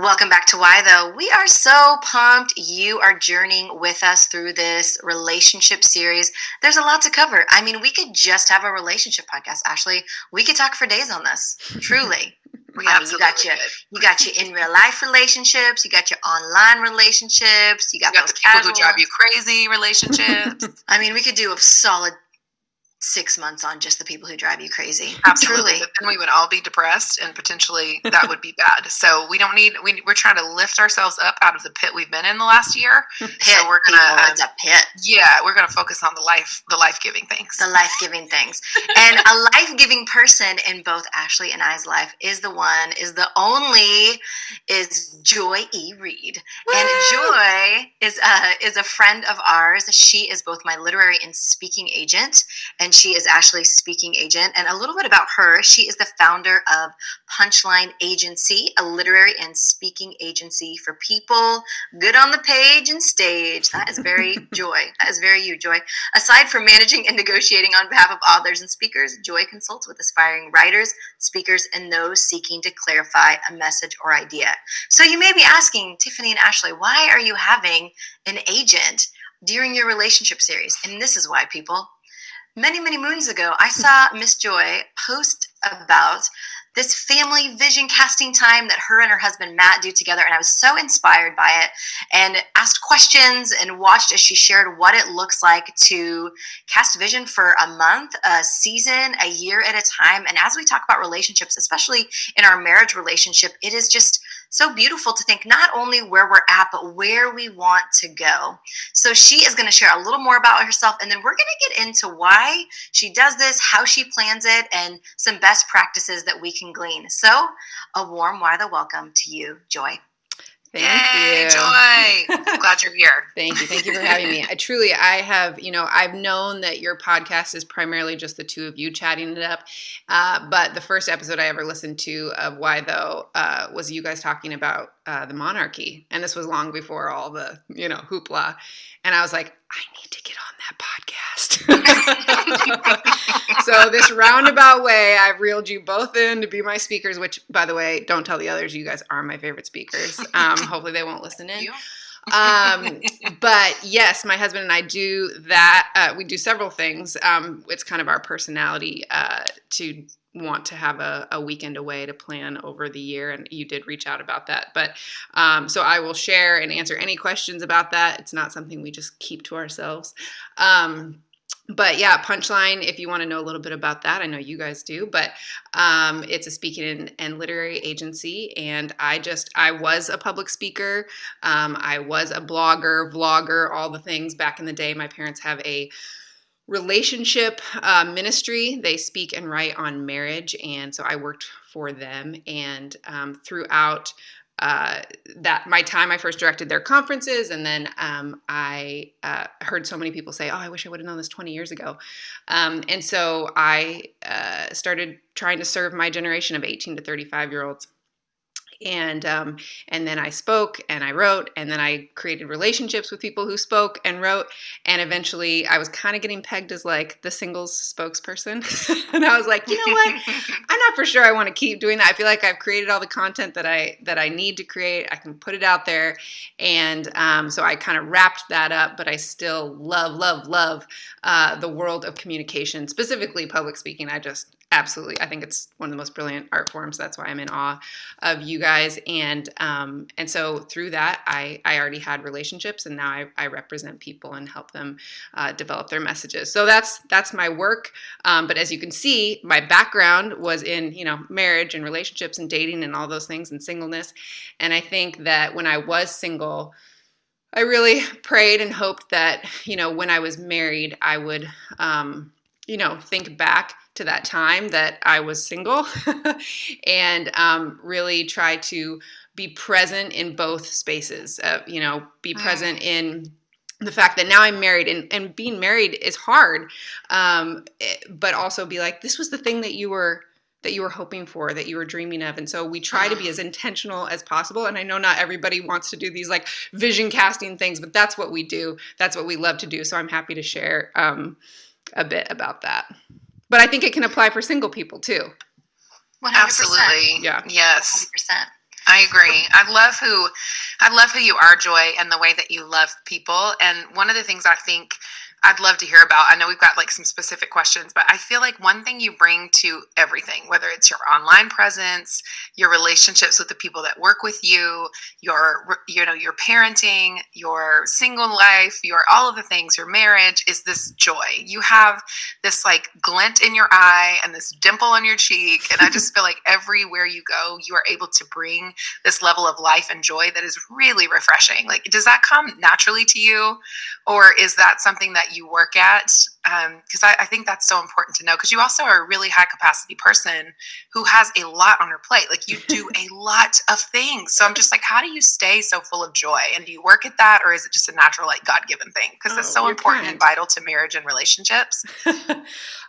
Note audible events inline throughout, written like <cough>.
Welcome back to Why Tho. We are so pumped you are journeying with us through this relationship series. There's a lot to cover. I mean, we could just have a relationship podcast, Ashley. We could talk for days on this. Truly. <laughs> We I mean, you got your could. you got your in real life relationships, you got your online relationships, you got, You got those people who drive you crazy relationships. <laughs> I mean, we could do a solid six months on just the people who drive you crazy. Absolutely. Truly. But then we would all be depressed and potentially that would be bad. So we don't need, we, we're trying to lift ourselves up out of the pit we've been in the last year. <laughs> Pit, so we're going to, it's um, a pit. yeah, we're going to focus on the life, the life giving things. the life giving things. And a life giving person in both Ashley and I's life is the one, is the only, is Joy E. Reed. And Joy is a, is a friend of ours. She is both my literary and speaking agent, and she is Ashley's speaking agent. And a little bit about her she is the founder of Punchline Agency, a literary and speaking agency for people good on the page and stage. That is very <laughs> Joy. That is very you, Joy. Aside from managing and negotiating on behalf of authors and speakers, Joy consults with aspiring writers, speakers, and those seeking to clarify a message or idea. So you may be asking, Tiffany and Ashley, why are you having an agent during your relationship series? And this is why, people. Many, many moons ago, I saw Miss Joy post about this family vision casting time that her and her husband Matt do together. And I was so inspired by it and asked questions and watched as she shared what it looks like to cast vision for a month, a season, a year at a time. And as we talk about relationships, especially in our marriage relationship, it is just so beautiful to think not only where we're at, but where we want to go. So she is going to share a little more about herself, and then we're going to get into why she does this, how she plans it, and some best practices that we can glean. So, a warm, why the welcome to you, Joy. Thank Yay, you. Joy. I'm <laughs> glad you're here. Thank you. Thank you for having me. I truly, I have, you know, I've known that your podcast is primarily just the two of you chatting it up. Uh, but the first episode I ever listened to of Why Tho uh, was you guys talking about uh, the monarchy. And this was long before all the, you know, hoopla. And I was like, I need to get on that podcast. <laughs> so this roundabout way, I've reeled you both in to be my speakers, which by the way, don't tell the others, you guys are my favorite speakers. Um, <laughs> hopefully they won't listen in um, <laughs> but yes, my husband and I do that. Uh, we do several things. Um, it's kind of our personality uh, to want to have a, a weekend away to plan over the year. And you did reach out about that. But um, so I will share and answer any questions about that. It's not something we just keep to ourselves. Um, but yeah, Punchline, if you want to know a little bit about that, I know you guys do, but um, it's a speaking and, and literary agency. And I just, I was a public speaker. Um, I was a blogger, vlogger, all the things back in the day. My parents have a relationship uh, ministry. They speak and write on marriage. And so I worked for them. And um, throughout uh, that my time, I first directed their conferences, and then um, I uh, heard so many people say, "Oh, I wish I would have known this 20 years ago." Um, and so I uh, started trying to serve my generation of 18 to 35 year olds and um, and then I spoke and I wrote and then I created relationships with people who spoke and wrote and eventually I was kind of getting pegged as like the singles spokesperson. <laughs> And I was like you know what? <laughs> I'm not for sure I want to keep doing that. I feel like I've created all the content that I that I need to create. I can put it out there. And um, so I kind of wrapped that up but I still love love love uh, the world of communication specifically public speaking. I just absolutely. I think it's one of the most brilliant art forms. That's why i'm in awe of you guys. And um, and so through that i i already had relationships and now i, I represent people and help them uh, develop their messages. So that's that's my work. Um, but as you can see my background was in you know marriage and relationships and dating and all those things and singleness. And i think that when i was single I really prayed and hoped that, you know, when I was married, I would, um, you know, think back to that time that I was single <laughs> and um, really try to be present in both spaces. Uh, you know, be present in the fact that now I'm married and, and being married is hard, um, it- but also be like, this was the thing that you were that you were hoping for, that you were dreaming of. And so we try to be as intentional as possible. And I know not everybody wants to do these like vision casting things, but that's what we do. That's what we love to do. So I'm happy to share um, a bit about that. But I think it can apply for single people too. 100%. Absolutely. Yeah. Yes. 100%. I agree. I love who I love who you are, Joy, and the way that you love people. And one of the things I think I'd love to hear about. I know we've got like some specific questions, but I feel like one thing you bring to everything, whether it's your online presence, your relationships with the people that work with you, your you know, your parenting, your single life, your all of the things, your marriage is this joy. You have this like glint in your eye and this dimple on your cheek, and I just <laughs> feel like everywhere you go, you are able to bring this level of life and joy that is really refreshing. Like does that come naturally to you or is that something that you work at because I, I think that's so important to know because you also are a really high capacity person who has a lot on her plate like you <laughs> do a lot of things so i'm just like how do you stay so full of joy and do you work at that or is it just a natural like god-given thing because it's Oh, so important kind. and vital to marriage and relationships <laughs>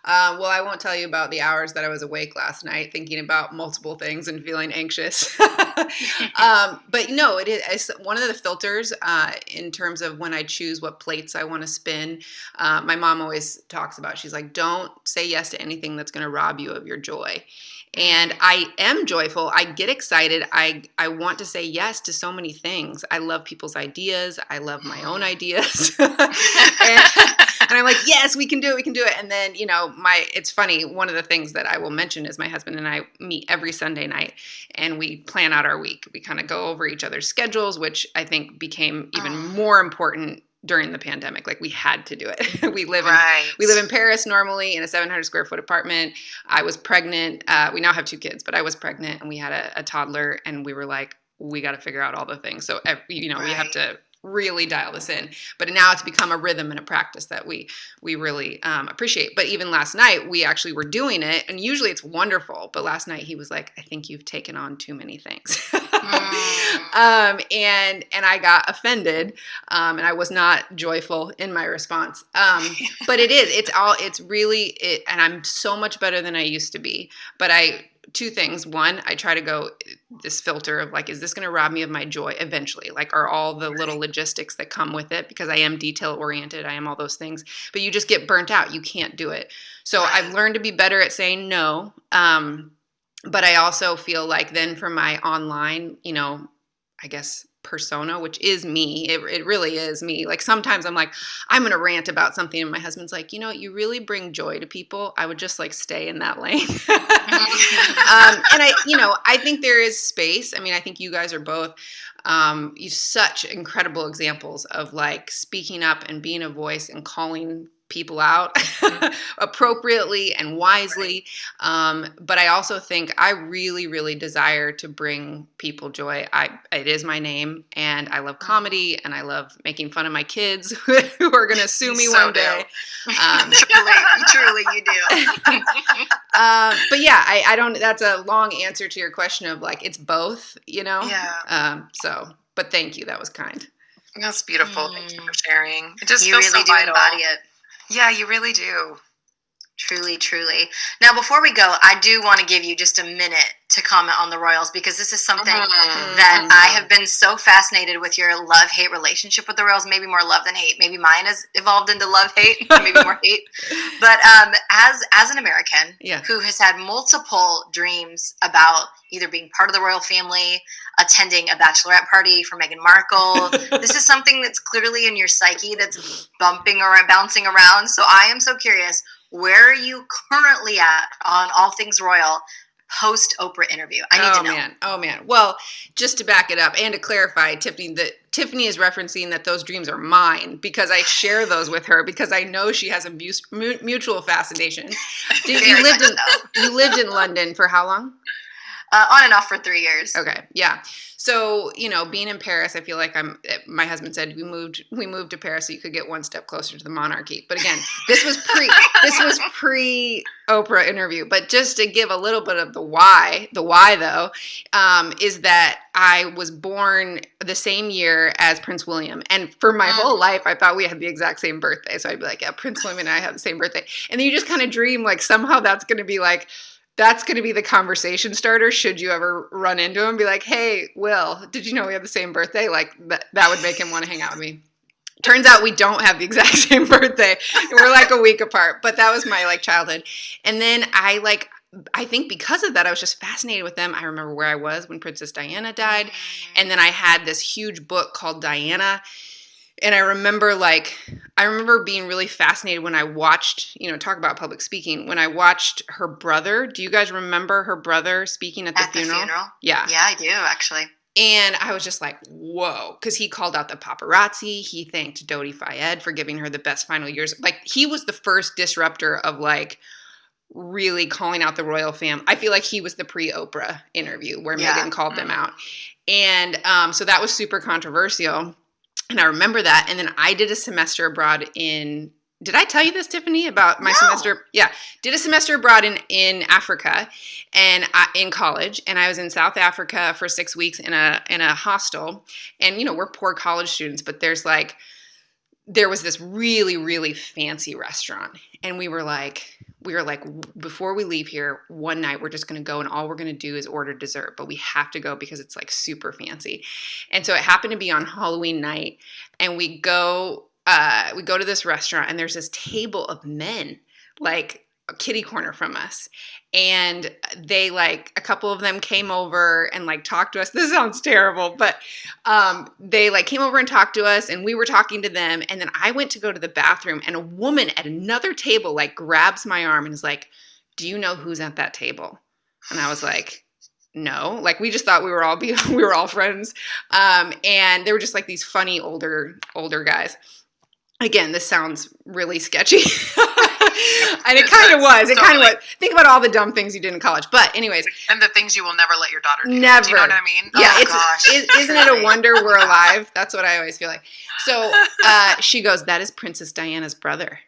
Uh, well, I won't tell you about the hours that I was awake last night thinking about multiple things and feeling anxious. <laughs> um, but no, it is one of the filters uh, in terms of when I choose what plates I want to spin. Uh, my mom always talks about. She's like, "Don't say yes to anything that's going to rob you of your joy." And I am joyful. I get excited. I I want to say yes to so many things. I love people's ideas. I love my own <sighs> ideas. <laughs> and, and I'm like, yes, we can do it. We can do it. And then, you know, my it's funny. One of the things that I will mention is my husband and I meet every Sunday night, and we plan out our week. We kind of go over each other's schedules, which I think became even Oh. more important during the pandemic. Like we had to do it. <laughs> we live in we live in Paris normally in a 700 square foot apartment. I was pregnant. Uh, we now have two kids, but I was pregnant and we had a, a toddler, and we were like, we got to figure out all the things. So, ev- you know, we have to really dial this in. But now it's become a rhythm and a practice that we we really um, appreciate. But even last night, we actually were doing it, and usually it's wonderful. But last night, he was like, I think you've taken on too many things. <laughs> um, and and I got offended, um, and I was not joyful in my response. Um, but it is. It's all. It's really. It, and I'm so much better than I used to be. But I two things. One, I try to go this filter of like, is this going to rob me of my joy eventually? Like, are all the little logistics that come with it? Because I am detail oriented. I am all those things. But you just get burnt out. You can't do it. So I've learned to be better at saying no. Um, but I also feel like then for my online, you know, I guess persona, which is me, it, it really is me. Like sometimes I'm like, I'm going to rant about something, and my husband's like, you know, you really bring joy to people. I would just like stay in that lane. <laughs> um, and I, you know, I think there is space. I mean, I think you guys are both um, you such incredible examples of like speaking up and being a voice and calling people out <laughs> appropriately and wisely. Um, but I also think I really, really desire to bring people joy. I it is my name, and I love comedy, and I love making fun of my kids <laughs> who are going <laughs> to sue me So one day. Um, truly, truly, you do. um, but yeah, I, I don't. That's a long answer to your question of like it's both, you know. yeah Um, so, but thank you. That was kind. that's beautiful thank you Mm. for sharing it just You feels really so do vital embody it. Yeah you really do Truly, truly. Now, before we go, I do want to give you just a minute to comment on the Royals because this is something Mhm. that. I have been so fascinated with your love hate relationship with the Royals. Maybe more love than hate. Maybe mine has evolved into love hate. <laughs> Maybe more <laughs> hate. But um, as as an American Yeah. who has had multiple dreams about either being part of the royal family, attending a bachelorette party for Meghan Markle, <laughs> this is something that's clearly in your psyche that's bumping or bouncing around. So I am so curious. Where are you currently at on all things royal post Oprah interview? I need oh to know. Oh man, oh man. Well, just to back it up and to clarify, Tiffany, that Tiffany is referencing that those dreams are mine because I share those with her because I know she has a mu- mu- mutual fascination. <laughs> Did, you lived in you lived in London for how long? Uh, on and off for three years. Okay, yeah. So you know, being in Paris, I feel like I'm. eh, My husband said we moved. We moved to Paris so you could get one step closer to the monarchy. But again, this was pre. <laughs> this was pre Oprah interview. But just to give a little bit of the why, the why though, um, is that I was born the same year as Prince William, and for my whole life, I thought we had the exact same birthday. So I'd be like, yeah, Prince William and I have the same birthday, and then you just kind of dream like somehow that's going to be like that's going to be the conversation starter should you ever run into him be like hey will did you know we have the same birthday? Like that, that would make him want to hang out with me. Turns out we don't have the exact <laughs> same birthday. We're like a week apart but that was my like childhood. And then i like i think because of that i was just fascinated with them. I remember where i was when princess diana died. And then i had this huge book called diana and I remember like I remember being really fascinated when I watched, you know, talk about public speaking. When I watched her brother, do you guys remember her brother speaking at the, At the funeral? funeral? Yeah. Yeah, I do actually. And I was just like, whoa, because he called out the paparazzi. He thanked Dodi Fayed for giving her the best final years. Like he was the first disruptor of like really calling out the royal fam. I feel like he was the pre-Oprah interview where Yeah. Meghan called them out. And um, so that was super controversial. And I remember that. And then I did a semester abroad in did I tell you this, Tiffany, about my No. semester? Yeah, did a semester abroad in in Africa, and I, in college, and I was in South Africa for six weeks in a in a hostel. And you know, we're poor college students, but there's like, there was this really really fancy restaurant, and we were like, we were like, before we leave here, one night we're just gonna go, and all we're gonna do is order dessert, but we have to go because it's like super fancy. And so it happened to be on Halloween night, and we go uh, we go to this restaurant and there's this table of men like kitty corner from us. And they like a couple of them came over and like talked to us. <laughs> This sounds terrible but um, they like came over and talked to us and we were talking to them. And then i went to go to the bathroom and a woman at another table like grabs my arm and is like do you know who's at that table? And i was like no. Like we just thought we were all be <laughs> we were all friends. Um, and they were just like these funny older older guys. Again this sounds really sketchy <laughs> and it It kind of was. It kind of was. Think about all the dumb things you did in college. But anyways. And the things you will never let your daughter do. Never. Do you know what I mean? yeah Oh, gosh, is, isn't it a wonder we're <laughs> alive? That's what i always feel like. So uh, she goes that is princess diana's brother.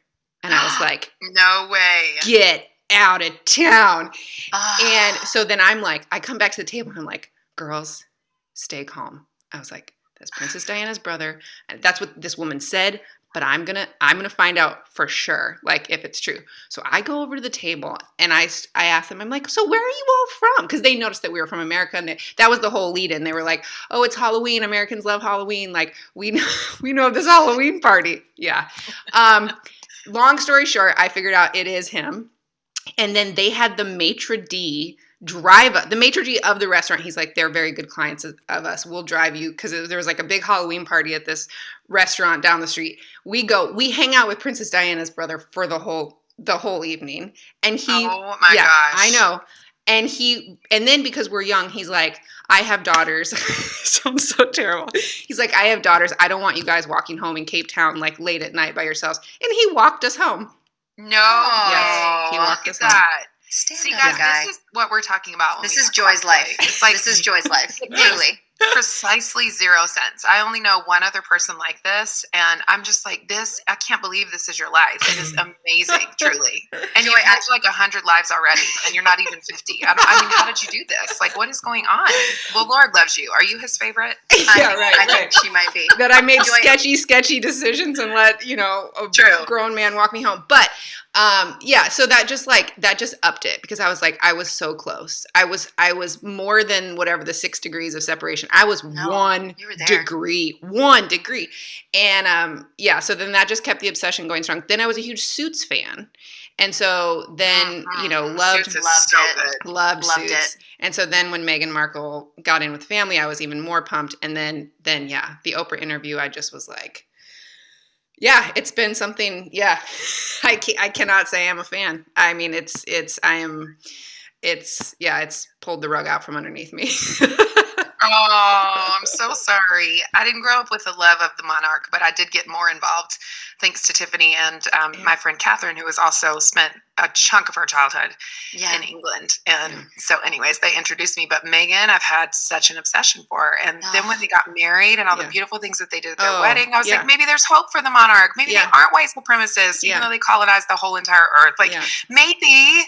And i was <gasps> like No way. get out of town. And so then I'm like, I come back to the table and I'm like, girls, stay calm. I was like, that's Princess Diana's brother. And that's what this woman said, but I'm gonna I'm gonna find out for sure, like if it's true. So I go over to the table and i i ask them, I'm like, so where are you all from? Because they noticed that we were from America and they, that was the whole lead in. They were like, oh, it's Halloween. Americans love Halloween. Like we know, <laughs> we know this Halloween party. Yeah. Um, long story short, I figured out it is him and then they had the maitre d drive up the maitre d of the restaurant he's like they're very good clients of, of us. We'll drive you. Because there was like a big halloween party at this restaurant down the street. We go we hang out with princess diana's brother for the whole the whole evening. And he oh my yeah gosh. i know. And he and then because we're young he's like i have daughters. <laughs> Sounds so terrible. He's like i have daughters. I don't want you guys walking home in cape town like late at night by yourselves. And he walked us home. No. Yes, he walked us home. Stand See, guys, guy. this is what we're talking about. This is Joy's life. It's <laughs> like this is Joy's life. <laughs> Truly. precisely zero sense. I only know one other person like this, and I'm just like, this. I can't believe this is your life. It is <laughs> amazing, truly. And Joy, you've had like a hundred lives already, and you're not even fifty. I, don't, I mean, how did you do this? Like, what is going on? Well, Lord loves you. Are you His favorite? yeah I, right, I right. think she might be. that I made Joy- sketchy, sketchy decisions and let you know a True. grown man walk me home. But um, yeah, so that just like that just upped it because I was like, I was so close. I was I was more than whatever the six degrees of separation. I was No, one you were there. degree, one degree, and um, yeah. So then that just kept the obsession going strong. Then I was a huge Suits fan, and so then you know Mhm. loved Suits loved so it. loved, Loved suits. And so then when Meghan Markle got in with family, I was even more pumped. And then then yeah, the Oprah interview, I just was like, yeah, it's been something. Yeah, <laughs> I I cannot say I'm a fan. I mean, it's it's I am. It's yeah, it's pulled the rug out from underneath me. <laughs> Oh, I'm so sorry. I didn't grow up with the love of the monarch, but I did get more involved thanks to Tiffany and um, my friend Catherine, who has also spent a chunk of her childhood Yeah. in England. And so, anyways, they introduced me. But Meghan, I've had such an obsession for. And then when they got married and all Yeah. the beautiful things that they did at their Oh, wedding, I was yeah. like, maybe there's hope for the monarch. Maybe Yeah. they aren't white supremacists, Yeah. even though they colonized the whole entire earth. Like, Yeah. maybe.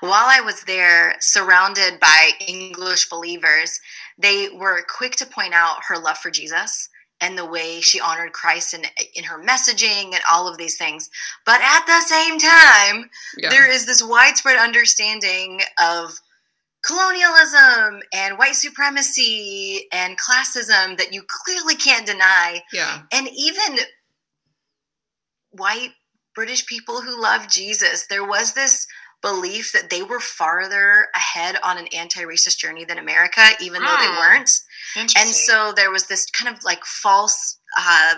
While I was there, surrounded by English believers, they were quick to point out her love for Jesus and the way she honored Christ in, in her messaging and all of these things. But at the same time, Yeah. there is this widespread understanding of colonialism and white supremacy and classism that you clearly can't deny. yeah. And even white British people who love Jesus, there was this belief that they were farther ahead on an anti-racist journey than America, even though they Hmm. weren't. And so there was this kind of like false uh,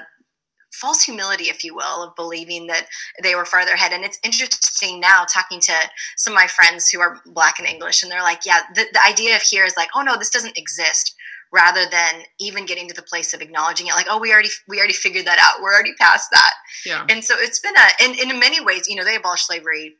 false humility, if you will, of believing that they were farther ahead. And it's interesting now talking to some of my friends who are black and English, and they're like, yeah, the, the idea of here is like, oh no, this doesn't exist. Rather than even getting to the place of acknowledging it, like, oh, we already we already figured that out. We're already past that. Yeah. And so it's been a, and, and in many ways, you know, they abolished slavery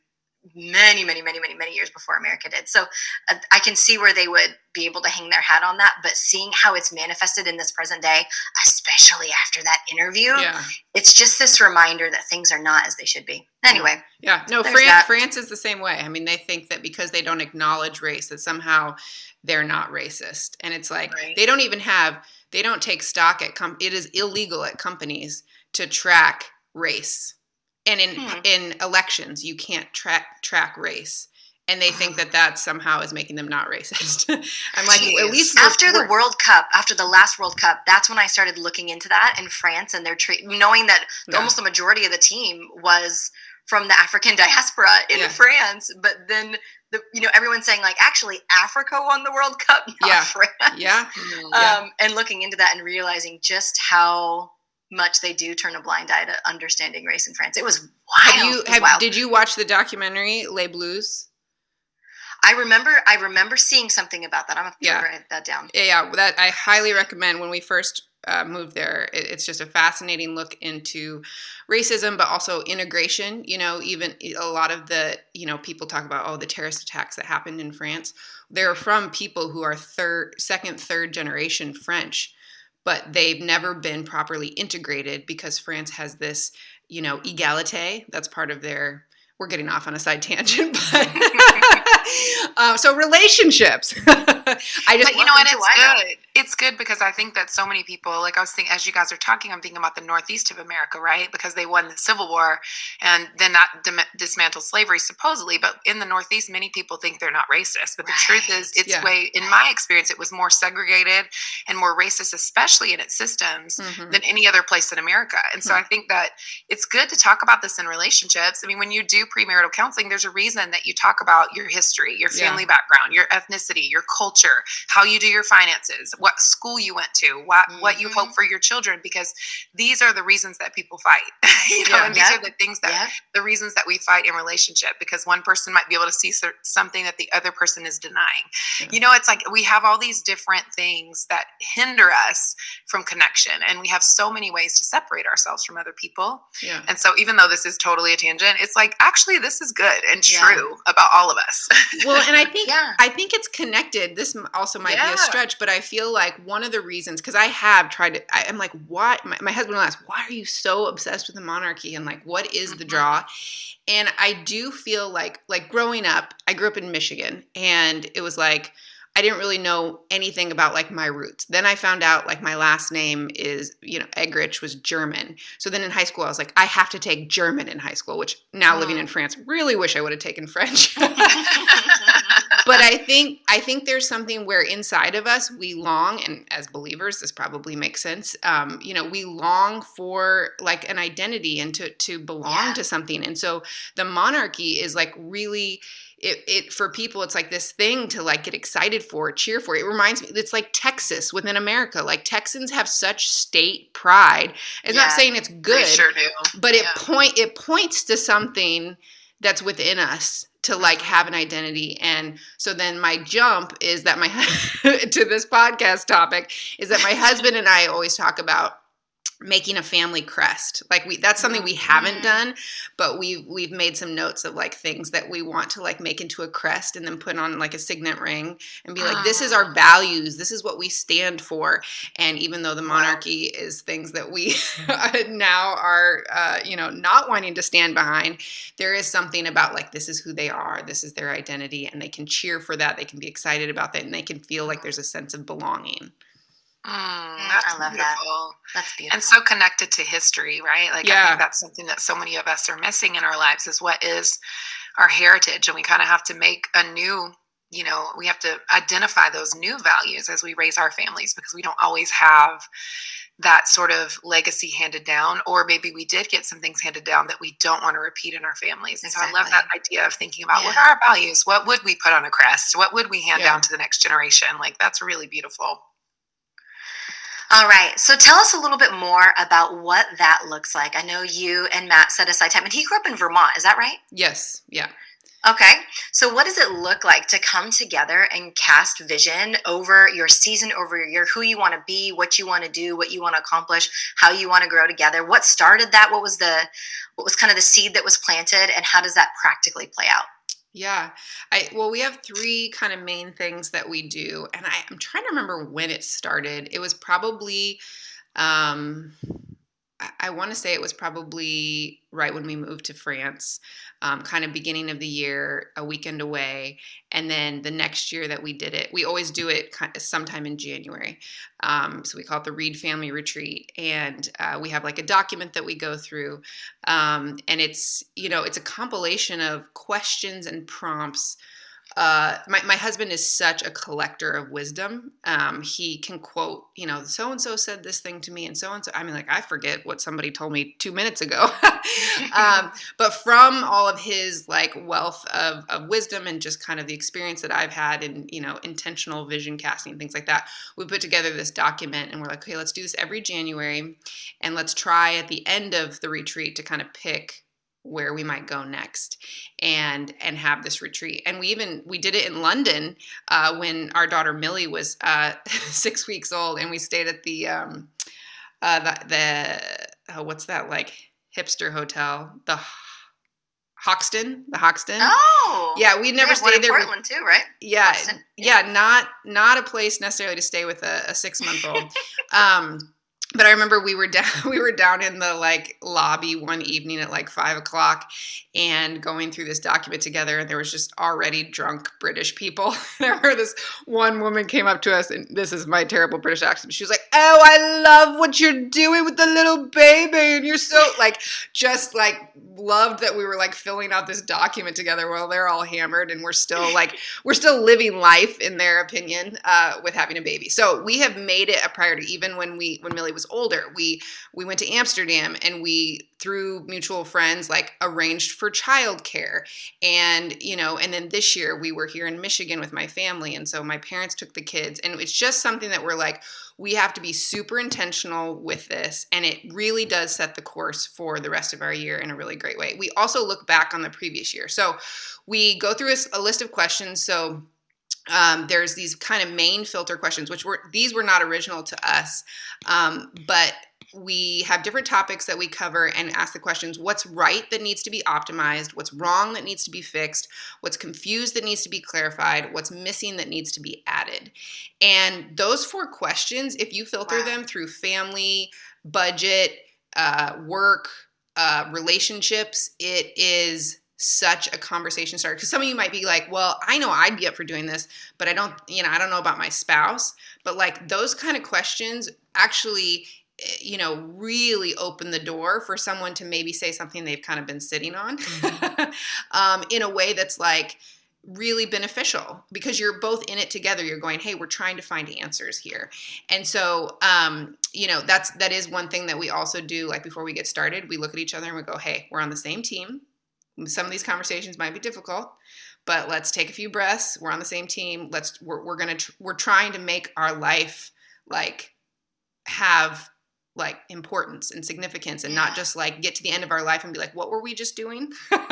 many, many, many, many, many years before America did. So uh, I can see where they would be able to hang their hat on that. But seeing how it's manifested in this present day, especially after that interview, Yeah. it's just this reminder that things are not as they should be. Anyway, Yeah, no, France. France is the same way. I mean, they think that because they don't acknowledge race, that somehow they're not racist. And it's like Right. they don't even have, they don't take stock at, com- it is illegal at companies to track race. And in Hmm. in elections, you can't track track race. And they think that that somehow is making them not <laughs> racist. I'm like, Jeez. at least after the World Cup, after the last World Cup, that's when I started looking into that in France and their treat, knowing that Yeah. almost the majority of the team was from the African <laughs> diaspora in Yeah. France. But then, the, you know, everyone's saying like, actually, Africa won the World Cup, <laughs> not Yeah. France. yeah, Yeah. Um, and looking into that and realizing just how much they do turn a blind eye to understanding race in France. It was wild. have you have wild. did you watch the documentary Les Bleus? I remember. I remember seeing something about that. I'm gonna Yeah. write that down. Yeah, yeah, that I highly recommend. When we first uh, moved there, it, it's just a fascinating look into racism, but also integration. You know, even a lot of the you know people talk about oh the terrorist attacks that happened in France. They're from people who are third, second, third generation French, but they've never been properly integrated because France has this you know egalite. That's part of their. We're getting off on a side tangent, <laughs> but <laughs> uh, so relationships. <laughs> I just But you know what? It's good. It's good because I think that so many people, like I was thinking, as you guys are talking, I'm thinking about the Northeast of America, right? Because they won the Civil War and then that dim- dismantled slavery, supposedly. But in the Northeast, many people think they're not racist. But the truth is, it's Yeah. way, in my experience, it was more segregated and more racist, especially in its systems. Mhm. Than any other place in America. And so Hmm. I think that it's good to talk about this in relationships. I mean, when you do premarital counseling, there's a reason that you talk about your history, your Yeah. family background, your ethnicity, your culture, how you do your finances, what school you went to, what what you hope mm-hmm. for your children, because these are the reasons that people fight. <laughs> you know, Yeah. and these Yeah. are the things that Yeah. the reasons that we fight in relationship because one person might be able to see something that the other person is denying. You know, it's like we have all these different things that hinder us from connection, and we have so many ways to separate ourselves from other people. Yeah. And so, even though this is totally a tangent, it's like actually this is good and true about all of us. Well, and I <laughs> think. I think it's connected. This also might be a stretch, but I feel like one of the reasons because I have tried to. I, I'm like, why? My, my husband will ask, why are you so obsessed with the monarchy? And like, what is the Mhm. draw? And I do feel like, like growing up, I grew up in Michigan, and it was like. I didn't really know anything about like my roots. Then I found out like my last name is, you know, Eggerichs was German. So then in high school I was like, I have to take German in high school, which now living Mm. in France, really wish I would have taken French. <laughs> but <laughs> I think I think there's something where inside of us we long, and as believers, this probably makes sense. Um, you know, we long for like an identity and to to belong Yeah. to something, and so the monarchy is like really. It, it for people it's like this thing to like get excited for cheer for it reminds me it's like texas within america like texans have such state pride it's not saying it's good sure but it point it points to something that's within us to like have an identity. And so then my jump is that my <laughs> to this podcast topic is that my husband and I always talk about making a family crest like we that's something we haven't Mm-hmm. done but we've we've made some notes of like things that we want to like make into a crest and then put on like a signet ring and be like this is our Ah. values this is what we stand for and even though the Wow. monarchy is things that we <laughs> now are uh, you know not wanting to stand behind there is something about like this is who they are this is their identity and they can cheer for that they can be excited about that and they can feel like there's a sense of belonging Mm, I love that. That's beautiful. and so connected to history right? Like i think that's something that so many of us are missing in our lives is what is our heritage and we kind of have to make a new you know we have to identify those new values as we raise our families because we don't always have that sort of legacy handed down or maybe we did get some things handed down that we don't want to repeat in our families. And so i love that idea of thinking about what are our values? What would we put on a crest? What would we hand Yeah. down to the next generation? Like that's really beautiful All right. So tell us a little bit more about what that looks like. I know you and Matt set aside time, and he grew up in Vermont. Is that right? yes yeah Okay. So what does it look like to come together and cast vision over your season, over your year, who you want to be, what you want to do, what you want to accomplish, how you want to grow together? What started that? What was the what was kind of the seed that was planted, and how does that practically play out? Yeah. I well, we have three kind of main things that we do. And I, I'm trying to remember when it started. It was probably um I, want to say it was probably right when we moved to France, um, kind of beginning of the year, a weekend away, and then the next year that we did it, we always do it sometime in January. Um, so we call it the Reed Family Retreat, and uh, we have like a document that we go through, um, and it's you know it's a compilation of questions and prompts uh, my, my husband is such a collector of wisdom. Um, he can quote, you know, so and so said this thing to me, and so and so. I mean, like, I forget what somebody told me two minutes ago. <laughs> um, but from all of his like wealth of, of wisdom and just kind of the experience that I've had in, you know, intentional vision casting, things like that, we put together this document and we're like, okay, let's do this every January. And let's try at the end of the retreat to kind of pick where we might go next and and have this retreat. And we even we did it in london uh, when our daughter millie was uh, <laughs> six weeks old and we stayed at the um uh the, the uh, what's that like? Hipster hotel the hoxton the hoxton. Oh, yeah we never stayed there. Portland too, right? yeah Hoxton? yeah. not not a place necessarily to stay with a, a six month old <laughs> um but I remember we were <laughs> down we were down in the like lobby one evening at like five o'clock and going through this document together and there was just already drunk British people. And I remember this one woman came up to us and this is my terrible British accent. She was like, Oh, I love what you're doing with the little baby and you're so like just like loved that we were like filling out this document together while they're all hammered and we're still like <laughs> we're still living life in their opinion uh, with having a baby. So we have made it a priority. Even when we when Millie was older, we we went to Amsterdam and we through mutual friends like arranged for childcare. And you know and then this year we were here in Michigan with my family and so my parents took the kids. And it's just something that we're like we have to be super intentional with this and it really does set the course for the rest of our year in a really great way. We also look back on the previous year. So we go through a list of questions. So um, there's these kind of main filter questions which were these were not original to us um, but we have different topics that we cover and ask the questions what's right that needs to be optimized what's wrong that needs to be fixed what's confused that needs to be clarified what's missing that needs to be added and those four questions if you filter Wow. them through family budget uh, work uh, relationships it is such a conversation starter. Because some of you might be like well i know i'd be up for doing this but i don't you know i don't know about my spouse. But like those kind of questions actually eh, you know really open the door for someone to maybe say something they've kind of been sitting on <laughs> um, in a way that's like really beneficial. Because you're both in it together. You're going hey we're trying to find answers here. And so um, you know that's that is one thing that we also do like before we get started we look at each other and we go hey we're on the same team some of these conversations might be difficult but let's take a few breaths. We're on the same team. Let's we're, we're gonna tr- we're trying to make our life like have like importance and significance and not just like get to the end of our life and be like what were we just doing? <laughs>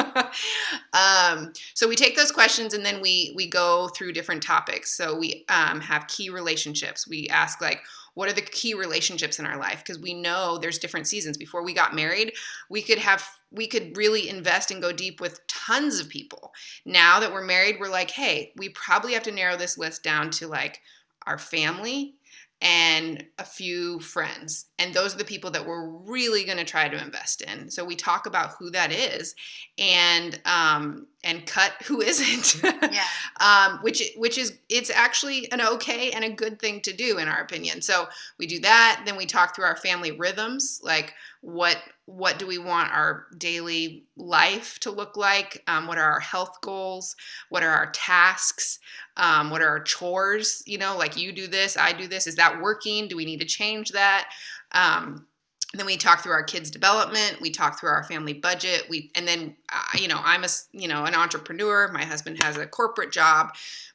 Um, so we take those questions and then we we go through different topics. So we um, have key relationships. We ask like what are the key relationships in our life? Because we know there's different seasons. Before we got married we could have we could really invest and go deep with tons of people. Now that we're married we're like hey we probably have to narrow this list down to like our family and a few friends. And those are the people that we're really going to try to invest in. So we talk about who that is and um, and cut <laughs> who isn't. Yeah. um, which which is it's actually an okay and a good thing to do in our opinion. So we do that. Then we talk through our family rhythms, like what what do we want our daily life to look like? Um, what are our health goals? What are our tasks? Um, what are our chores? You know like you do this i do this. Is that working? Do we need to change that? Um, then we talk through our kids development. We talk through our family budget. We and then uh, you know i'm a you know an entrepreneur. My husband has a corporate job.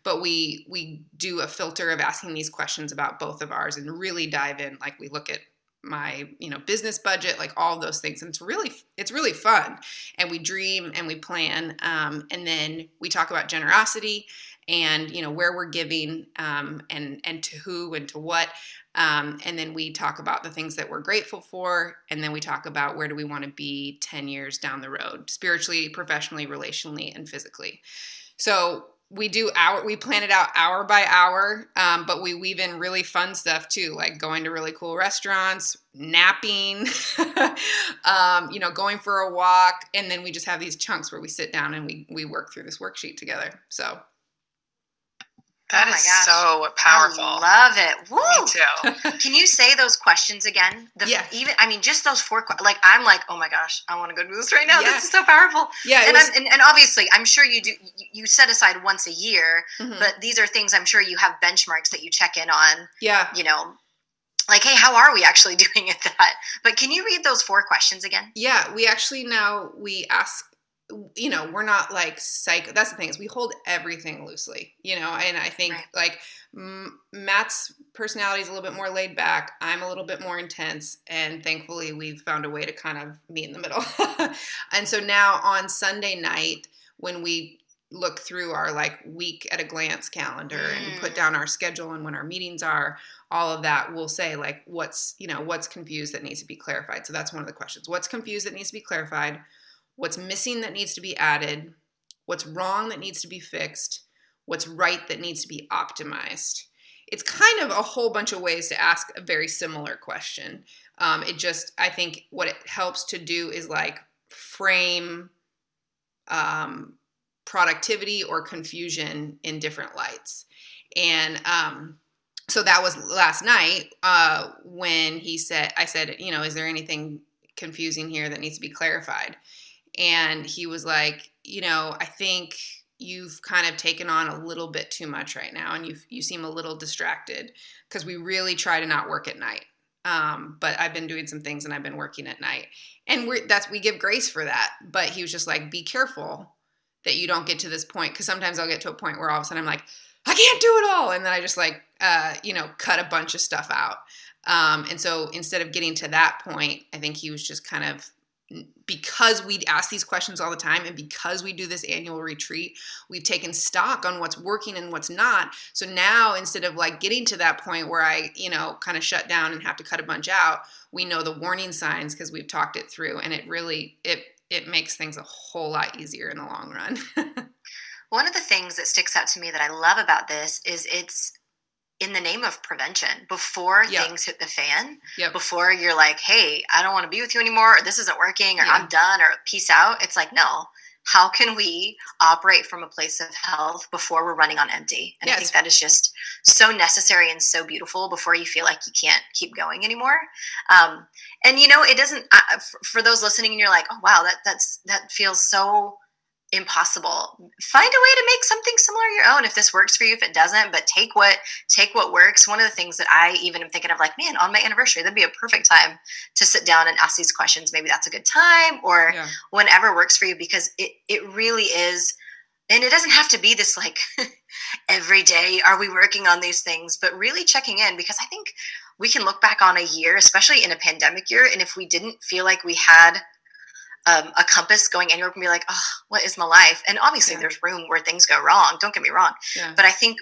But we we do a filter of asking these questions about both of ours and really dive in. Like we look at my you know business budget like all those things. And it's really it's really fun. And we dream and we plan um, and then we talk about generosity and you know where we're giving um, and and to who and to what. Um, and then we talk about the things that we're grateful for. And then we talk about where do we want to be 10 years down the road spiritually professionally relationally and physically. So we do our we plan it out hour by hour um, but we weave in really fun stuff too like going to really cool restaurants napping <laughs> um, you know going for a walk and then we just have these chunks where we sit down and we we work through this worksheet together. So That Oh is gosh. so powerful. I love it. Woo! Me too. <laughs> Can you say those questions again? The, Yeah. Even I mean, just those four. Like I'm like, oh my gosh, I want to go do this right now. Yeah. This is so powerful. yeah And, was, I'm, and and obviously, I'm sure you do. You, you set aside once a year, mhm. but these are things I'm sure you have benchmarks that you check in on. yeah You know, like, hey, how are we actually <laughs> doing at that? But can you read those four questions again? Yeah, we actually now we ask you know, we're not like psycho. That's the thing is we hold everything loosely, you know. And I think Right. like M- Matt's personality is a little bit more laid back. I'm a little bit more intense, and thankfully we've found a way to kind of meet in the middle. <laughs> and so now on Sunday night when we look through our like week at a glance calendar and put Mm. down our schedule and when our meetings are all of that we'll say like what's you know what's confused that needs to be clarified so that's one of the questions what's confused that needs to be clarified what's missing that needs to be added what's wrong that needs to be fixed what's right that needs to be optimized. It's kind of a whole bunch of ways to ask a very similar question. Um, it just i think what it helps to do is like frame um, productivity or confusion in different lights. And um, so that was last night uh, when he said i said you know is there anything confusing here that needs to be clarified and he was like you know i think you've kind of taken on a little bit too much right now and you you seem a little distracted because we really try to not work at night. Um, but i've been doing some things and i've been working at night. And we're that's we give grace for that but he was just like be careful that you don't get to this point because sometimes i'll get to a point where all of a sudden i'm like i can't do it all and then i just like uh, you know cut a bunch of stuff out. Um, and so instead of getting to that point i think he was just kind of because we ask these questions all the time and because we do this annual retreat we've taken stock on what's working and what's not. So now instead of like getting to that point where i you know kind of shut down and have to cut a bunch out we know the warning signs because we've talked it through and it really it it makes things a whole lot easier in the long run. <laughs> One of the things that sticks out to me that I love about this is it's in the name of prevention. Before Yeah. things hit the fan, Yep. before you're like, hey, I don't want to be with you anymore, or this isn't working, or Yeah. I'm done, or peace out, it's like, no. How can we operate from a place of health before we're running on empty? And I think that is just so necessary and so beautiful before you feel like you can't keep going anymore. Um, and you know, it doesn't. For, for those listening, and you're like, oh wow, that that's that feels so impossible. Find a way to make something similar your own if this works for you. If it doesn't but take what take what works. One of the things that i even am thinking of like man on my anniversary that'd be a perfect time to sit down and ask these questions. Maybe that's a good time or yeah. whenever works for you because it it really is and it doesn't have to be this like <laughs> every day are we working on these things, but really checking in because I think we can look back on a year, especially in a pandemic year, and if we didn't feel like we had um, a compass going anywhere, can be like, oh, what is my life? And obviously, Yeah. there's room where things go wrong. Don't get me wrong, Yeah. but I think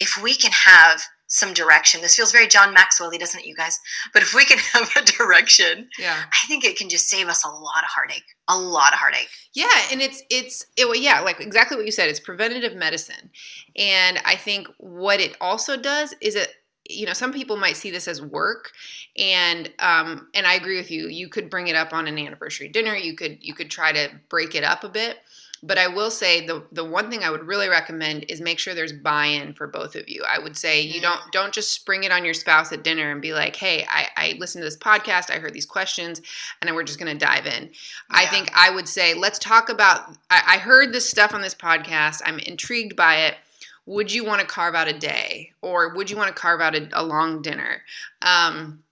if we can have some direction, this feels very John Maxwell, doesn't it, you guys? But if we can <laughs> have a direction, Yeah. I think it can just save us a lot of heartache, a lot of heartache. Yeah, and it's it's it, well, yeah, like exactly what you said. It's preventative medicine, and I think what it also does is it you know some people might see this as work and um and i agree with you you could bring it up on an anniversary dinner you could you could try to break it up a bit but i will say the the one thing i would really recommend is make sure there's buy-in for both of you. I would say you don't don't just spring it on your spouse at dinner and be like hey i i listened to this podcast i heard these questions and then we're just going to dive in. I think i would say let's talk about I, I heard this stuff on this podcast i'm intrigued by it would you want to carve out a day? Or would you want to carve out a, a long dinner? Um,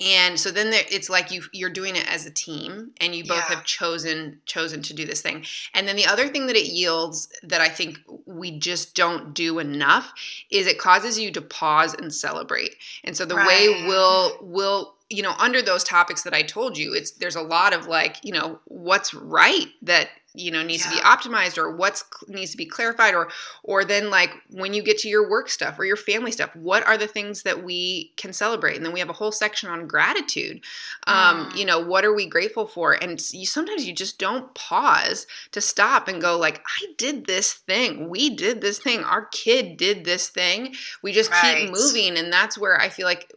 and so then there, it's like you you're doing it as a team and you both Yeah. have chosen chosen to do this thing. And then the other thing that it yields that i think we just don't do enough is it causes you to pause and celebrate. And so the way we'll will you know under those topics that i told you it's there's a lot of like you know what's right that you know needs to be optimized or what's needs to be clarified or or then like when you get to your work stuff or your family stuff what are the things that we can celebrate? And then we have a whole section on gratitude. Um Mm. you know what are we grateful for? And you sometimes you just don't pause to stop and go like i did this thing. We did this thing. Our kid did this thing. We just Right. keep moving and that's where i feel like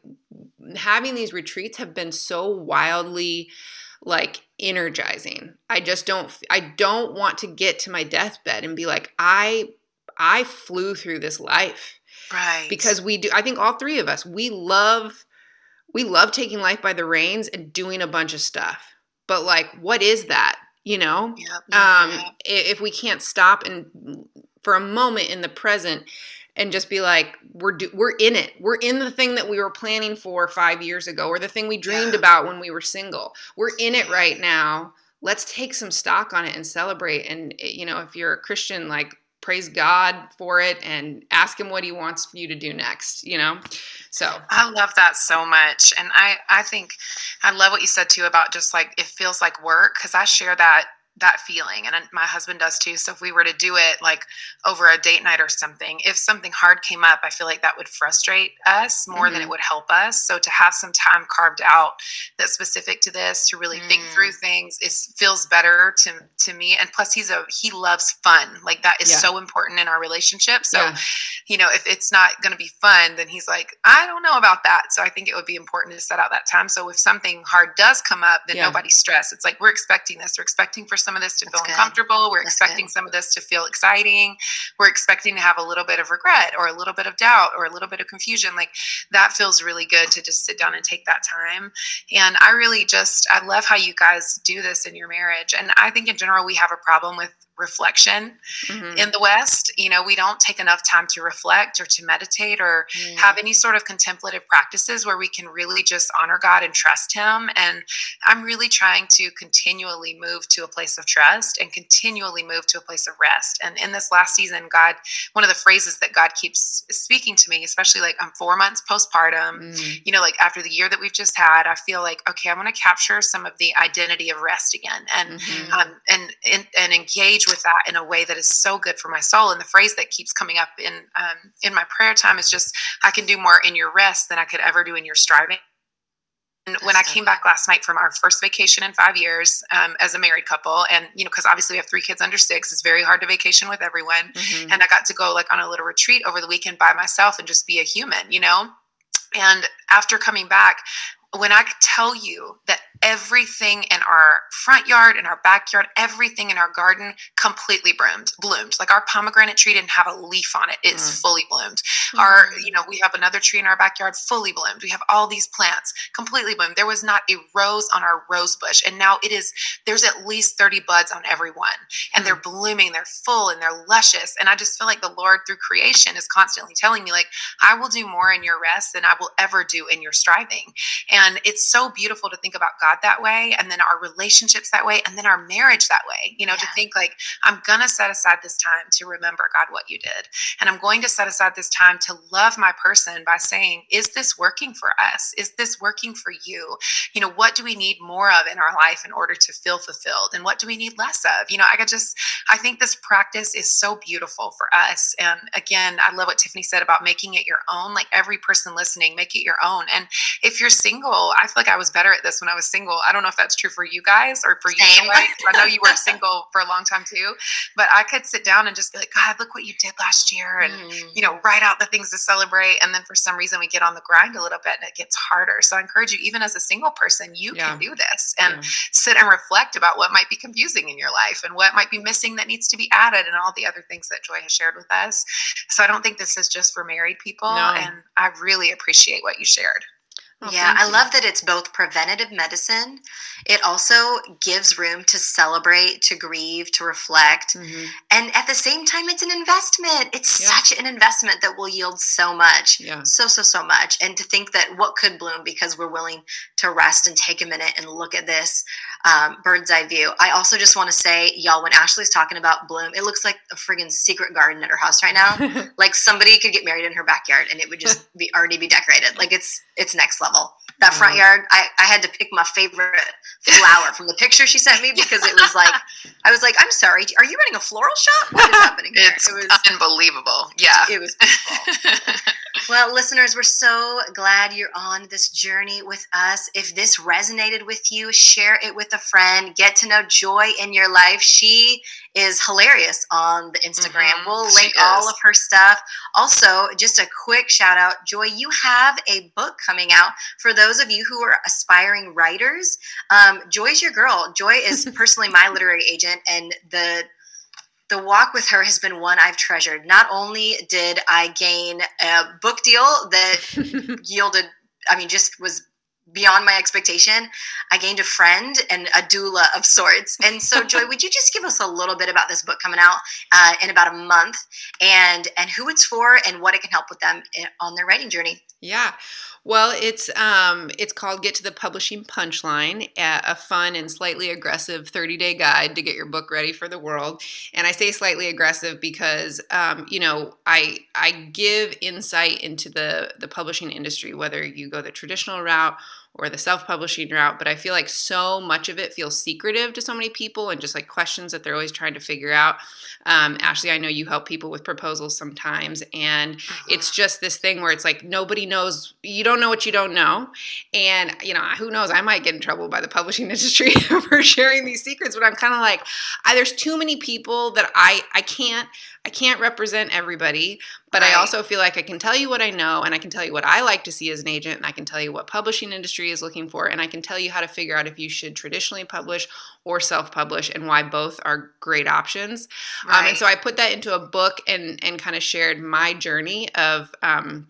having these retreats have been so wildly like energizing i just don't i don't want to get to my deathbed and be like i i flew through this life Right. because we do i think all three of us we love we love taking life by the reins and doing a bunch of stuff but like what is that you know Yep. um Yep. if we can't stop and for a moment in the present and just be like we're do, we're in it. We're in the thing that we were planning for 5 years ago or the thing we dreamed Yeah. about when we were single. We're in it right now. Let's take some stock on it and celebrate. And eh, you know if you're a christian like praise god for it and ask him what he wants you to do next you know? So. I love that so much. And I, I think I love what you said too about just like it feels like work because I share that that feeling and my husband does too so if we were to do it like over a date night or something if something hard came up i feel like that would frustrate us more than it Mhm. would help us so to have some time carved out that's specific to this to really think Mm. through things is feels better to to me and plus he's a he loves fun like that is Yeah. so important in our relationship so yeah you know, if it's not going to be fun, then he's like, I don't know about that. So I think it would be important to set out that time. So if something hard does come up, then Yeah. nobody's stressed. It's like we're expecting this. We're expecting for some of this to That's feel good. uncomfortable. We're That's expecting good. some of this to feel exciting. We're expecting to have a little bit of regret or a little bit of doubt or a little bit of confusion. Like that feels really good to just sit down and take that time. And I really just, I love how you guys do this in your marriage. And I think in general, we have a problem with reflection Mhm. in the West, you know, we don't take enough time to reflect or to meditate or Mm. have any sort of contemplative practices where we can really just honor God and trust Him. And I'm really trying to continually move to a place of trust and continually move to a place of rest. And in this last season, God, one of the phrases that God keeps speaking to me, especially like I'm four months postpartum, Mm. you know, like after the year that we've just had, I feel like, okay, I'm going to capture some of the identity of rest again. And Mhm. um, and, and and engage with that in a way that is so good for my soul. And the phrase that keeps coming up in um, in my prayer time is just, "I can do more in your rest than I could ever do in your striving." And when I came back last night from our first vacation in five years um, as a married couple, and you know, because obviously we have three kids under six, it's very hard to vacation with everyone Mhm. and I got to go like on a little retreat over the weekend by myself and just be a human, you know? And after coming back, when I could tell you that everything in our front yard, in our backyard, everything in our garden completely bloomed, bloomed. Like our pomegranate tree didn't have a leaf on it. It's Mm. fully bloomed. Our, Mm. you know, we have another tree in our backyard fully bloomed. We have all these plants completely bloomed. There was not a rose on our rose bush. And now it is, there's at least 30 buds on every one. And they're blooming, they're full and they're luscious. And I just feel like the Lord through creation is constantly telling me, like, I will do more in your rest than I will ever do in your striving. And it's so beautiful to think about God God that way, and then our relationships that way, and then our marriage that way. You know, to think like, I'm going to set aside this time to remember, God, what you did. And I'm going to set aside this time to love my person by saying, Is this working for us? Is this working for you? You know, what do we need more of in our life in order to feel fulfilled? And what do we need less of? You know, I could just, I think this practice is so beautiful for us. And again, I love what Tiffany said about making it your own. Like every person listening, make it your own. And if you're single, I feel like I was better at this when I was single. I don't know if that's true for you guys or for you. I know you were single <laughs> for a long time too, but I could sit down and just be like, God, look what you did last year. And Mm. you know, write out the things to celebrate. And then for some reason, we get on the grind a little bit and it gets harder. So I encourage you, even as a single person, you Yeah. can do this and Yeah. sit and reflect about what might be confusing in your life and what might be missing that needs to be added and all the other things that Joy has shared with us. So I don't think this is just for married people. No. And I really appreciate what you shared. Oh, yeah, I love that it's both preventative medicine. It also gives room to celebrate, to grieve, to reflect. Mhm. And at the same time, it's an investment. It's Yeah. such an investment that will yield so much. Yeah. So, so, so much. And to think that what could bloom because we're willing to rest and take a minute and look at this um, bird's eye view. I also just want to say, y'all, when Ashley's talking about bloom, it looks like a friggin' secret garden at her house right now. <laughs> like somebody could get married in her backyard and it would just <laughs> be already be decorated. Like it's it's next level. That front yard, I, I had to pick my favorite flower from the picture she sent me because it was like <laughs> I was like, I'm sorry, are you running a floral shop? What is happening here? It's it was unbelievable. Yeah. it was beautiful. <laughs> Well, listeners, we're so glad you're on this journey with us. If this resonated with you, share it with a friend. Get to know Joy in your life. She is hilarious on the Instagram. Mhm, We'll link all of her stuff. Also, just a quick shout out Joy, you have a book coming out for those of you who are aspiring writers. Um, Joy's your girl. Joy is <laughs> personally my literary agent, and the the walk with her has been one I've treasured. Not only did I gain a book deal that <laughs> yielded, I mean, just was beyond my expectation, I gained a friend and a doula of sorts. And so, <laughs> Joy, would you just give us a little bit about this book coming out uh, in about a month, and and who it's for, and what it can help with them on their writing journey? Yeah. Well, it's um, it's called Get to the Publishing Punchline, a fun and slightly aggressive 30-day guide to get your book ready for the world. And I say slightly aggressive because, um, you know, I I give insight into the the publishing industry, whether you go the traditional route or the self-publishing route. But I feel like so much of it feels secretive to so many people, and just like questions that they're always trying to figure out. Um, Ashley, I know you help people with proposals sometimes, and it's just this thing where it's like nobody knows you don't know what you don't know and you know who knows i might get in trouble by the publishing <laughs> industry for sharing these secrets but i'm kind of like I, there's too many people that i i can't i can't represent everybody but i also feel like i can tell you what i know and i can tell you what i like to see as an agent and i can tell you what publishing industry is looking for and i can tell you how to figure out if you should traditionally publish or self-publish and why both are great options. Um, and so I put that into a book and and kind of shared my journey of um,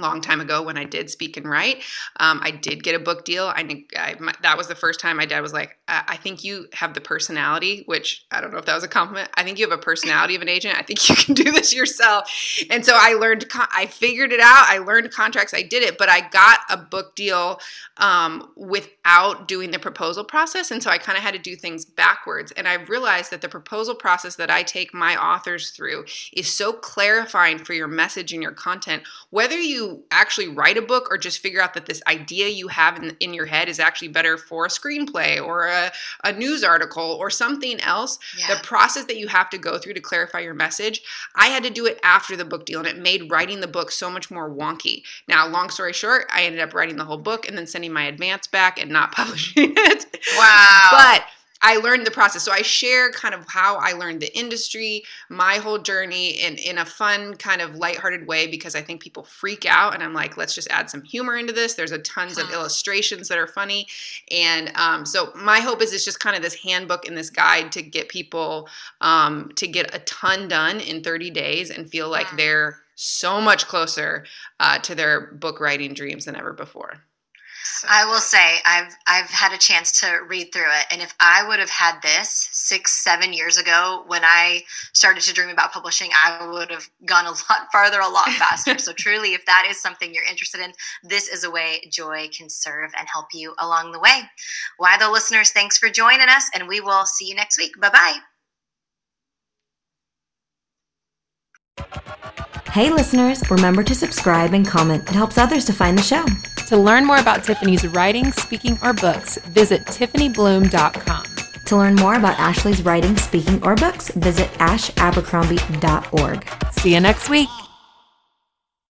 long time ago when I did speak and write. Um, I did get a book deal. I I, my, that was the first time my dad was like, I, "I think you have the personality," which I don't know if that was a compliment. I think you have a personality of an agent. I think you can <laughs> do this yourself. And so I learned. I figured it out. I learned contracts. I did it, but I got a book deal um, without doing the proposal process. And so I kind of had to do things backwards. And I realized that the proposal process that I take my authors through is so clarifying for your message and your content, whether you actually write a book or just figure out that this idea you have in, in your head is actually better for a screenplay or a, a news article or something else. Yeah. The process that you have to go through to clarify your message, I had to do it after the book deal, and it made writing the book so much more wonky. Now, long story short, I ended up writing the whole book and then sending my advance back and not <laughs> publishing it. Wow. But I learned the process. So I share kind of how I learned the industry, my whole journey in, in a fun, kind of lighthearted way because I think people freak out. And I'm like, let's just add some humor into this. There's a tons of illustrations that are funny. And um, so my hope is it's just kind of this handbook and this guide to get people um, to get a ton done in 30 days and feel like they're so much closer uh, to their book writing dreams than ever before. So I will say I've I've had a chance to read through it, and if I would have had this six seven years ago when I started to dream about publishing, I would have gone a <laughs> lot farther, a lot faster. so truly, if that is something you're interested in, this is a way Joy can serve and help you along the way. Why Tho listeners, thanks for joining us, and we will see you next week. Bye bye. Hey, listeners, remember to subscribe and comment. It helps others to find the show. To learn more about Tiffany's writing, speaking, or books, visit tiffanybluhm.com. To learn more about Ashley's writing, speaking, or books, visit ashabercrombie.org. See you next week.